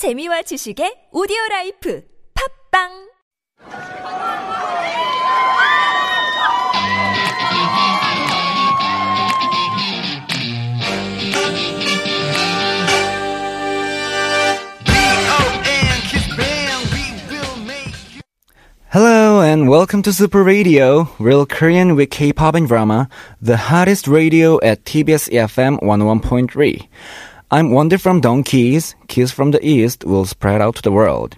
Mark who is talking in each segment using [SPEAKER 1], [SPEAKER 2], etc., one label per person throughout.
[SPEAKER 1] 재미와 지식의 오디오 라이프 팝빵
[SPEAKER 2] Hello and welcome to Super Radio, real Korean with K-pop and drama, the hottest radio at TBS EFM 101.3. I'm Wonder from Donkeys. Kiss from the East will spread out to the world.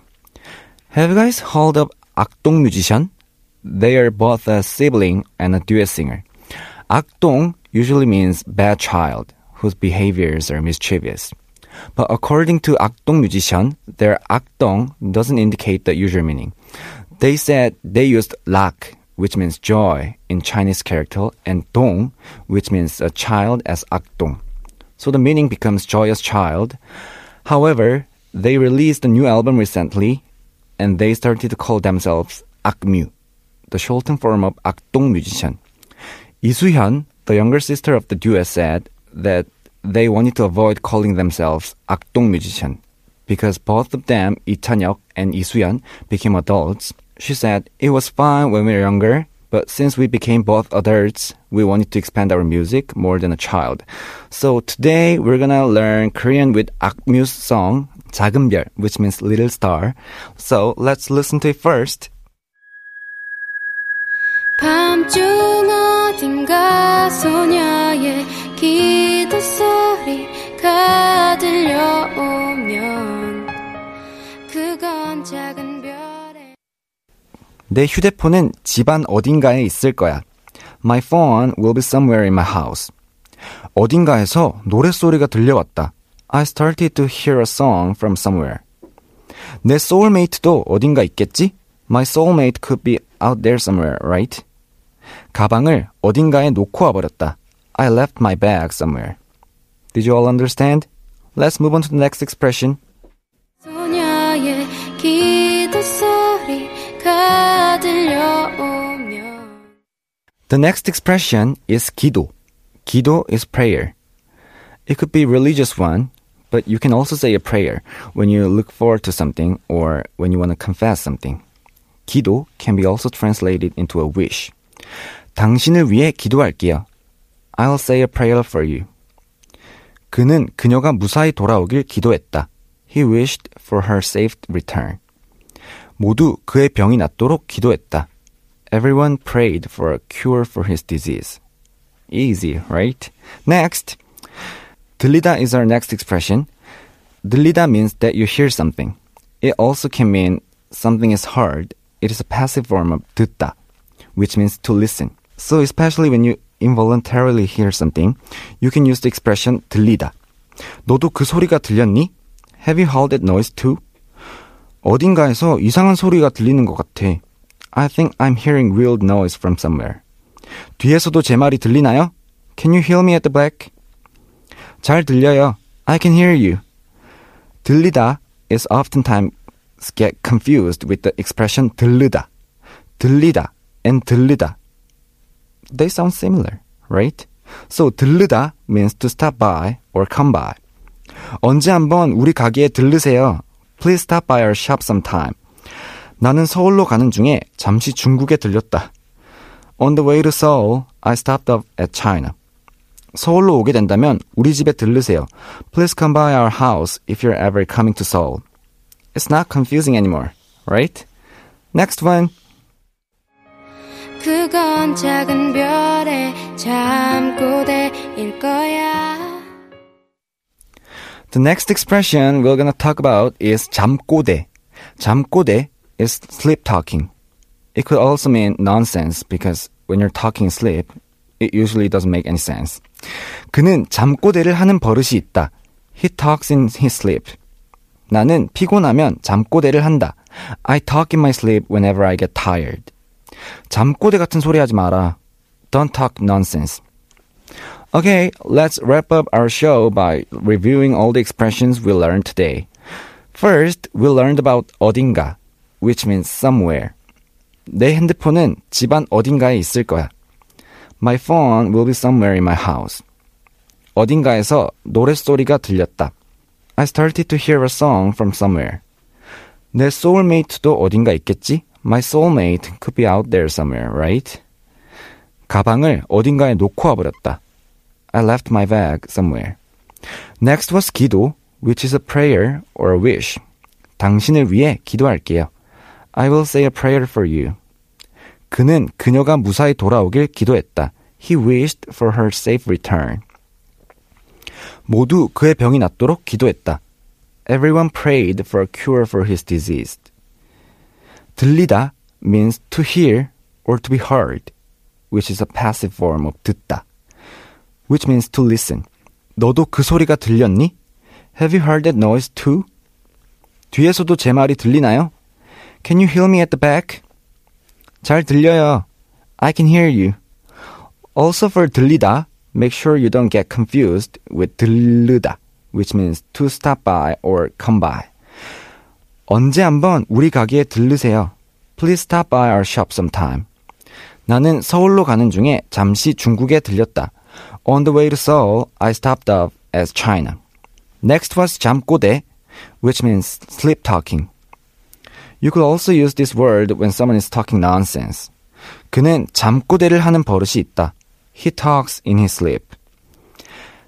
[SPEAKER 2] Have you guys heard of Akdong musician? They are both a sibling and a duet singer. Akdong usually means bad child, whose behaviors are mischievous. But according to Akdong musician, their Akdong doesn't indicate the usual meaning. They said they used 락, which means joy in Chinese character, and dong, which means a child as akdong. So the meaning becomes joyous child. However, they released a new album recently, and they started to call themselves akmu, the shortened form of akdong musician. Lee Su-hyun, the younger sister of the duo, said that they wanted to avoid calling themselves akdong musician because both of them, Chan-hyuk and Lee became adults. She said, It was fun when we were younger, but since we became both adults, we wanted to expand our music more than a child. So today we're gonna learn Korean with Akmu's song, 작은 별, which means little star. So let's listen to it first.
[SPEAKER 3] 밤중 어딘가 소녀의 기
[SPEAKER 2] 내 휴대폰은 집안 어딘가에 있을 거야. My phone will be somewhere in my house. 어딘가에서 노랫소리가 들려왔다. I started to hear a song from somewhere. 내 soulmate도 어딘가 있겠지? My soulmate could be out there somewhere, right? 가방을 어딘가에 놓고 와버렸다. I left my bag somewhere. Did you all understand? Let's move on to the next expression.
[SPEAKER 3] 소녀의 기도 소리
[SPEAKER 2] The next expression is 기도. 기도 is prayer. It could be religious one, but you can also say a prayer when you look forward to something or when you want to confess something. 기도 can be also translated into a wish. 당신을 위해 기도할게요. I'll say a prayer for you. 그는 그녀가 무사히 돌아오길 기도했다. He wished for her safe return. 모두 그의 병이 낫도록 기도했다. Everyone prayed for a cure for his disease. Easy, right? Next. 들리다 is our next expression. 들리다 means that you hear something. It also can mean something is heard. It is a passive form of 듣다, which means to listen. So especially when you involuntarily hear something, you can use the expression 들리다. 너도 그 소리가 들렸니? Have you heard that noise too? 어딘가에서 이상한 소리가 들리는 것 같아. I think I'm hearing weird noise from somewhere. 뒤에서도 제 말이 들리나요? Can you hear me at the back? 잘 들려요. I can hear you. 들리다 is oftentimes get confused with the expression 들르다. 들리다 and 들르다. They sound similar, right? So 들르다 means to stop by or come by. 언제 한번 우리 가게에 들르세요. Please stop by our shop sometime. 나는 서울로 가는 중에 잠시 중국에 들렸다. On the way to Seoul, I stopped up at China. 서울로 오게 된다면 우리 집에 들르세요. Please come by our house if you're ever coming to Seoul. It's not confusing anymore, right? Next one.
[SPEAKER 3] 그건 작은 별의 잠꼬대일 거야
[SPEAKER 2] The next expression we're gonna talk about is 잠꼬대. 잠꼬대 is sleep talking. It could also mean nonsense because when you're talking sleep, it usually doesn't make any sense. 그는 잠꼬대를 하는 버릇이 있다. He talks in his sleep. 나는 피곤하면 잠꼬대를 한다. I talk in my sleep whenever I get tired. 잠꼬대 같은 소리 하지 마라. Don't talk nonsense. Okay, let's wrap up our show by reviewing all the expressions we learned today. First, we learned about 어딘가, Which means somewhere. 내 핸드폰은 집안 어딘가에 있을 거야. My phone will be somewhere in my house. 어딘가에서 노랫소리가 들렸다. I started to hear a song from somewhere. 내 soulmate도 어딘가 있겠지? My soulmate could be out there somewhere, right? 가방을 어딘가에 놓고 와버렸다. I left my bag somewhere. Next was 기도, which is a prayer or a wish. 당신을 위해 기도할게요. I will say a prayer for you. 그는 그녀가 무사히 돌아오길 기도했다. He wished for her safe return. 모두 그의 병이 낫도록 기도했다. Everyone prayed for a cure for his disease. 들리다 means to hear or to be heard, which is a passive form of 듣다, which means to listen. 너도 그 소리가 들렸니? Have you heard that noise too? 뒤에서도 제 말이 들리나요? Can you hear me at the back? 잘 들려요. I can hear you. Also for 들리다, make sure you don't get confused with 들르다, which means to stop by or come by. 언제 한번 우리 가게에 들르세요. Please stop by our shop sometime. 나는 서울로 가는 중에 잠시 중국에 들렸다. On the way to Seoul, I stopped off at China. Next was 잠꼬대, which means sleep talking. You could also use this word when someone is talking nonsense. 그는 잠꼬대를 하는 버릇이 있다. He talks in his sleep.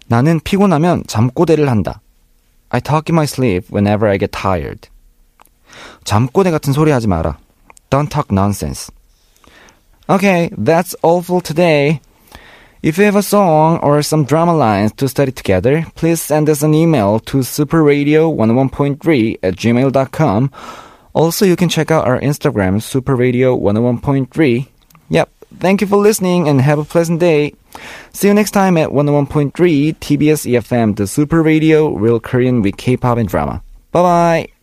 [SPEAKER 2] 나는 피곤하면 잠꼬대를 한다. I talk in my sleep whenever I get tired. 잠꼬대 같은 소리 하지 마라. Don't talk nonsense. Okay, that's all for today. If you have a song or some drama lines to study together, please send us an email to superradio101.3 at gmail.com. also, you can check out our Instagram, superradio101.3. Yep, thank you for listening and have a pleasant day. See you next time at 101.3 TBS EFM, the Super Radio, Real Korean with K-pop and drama. Bye bye.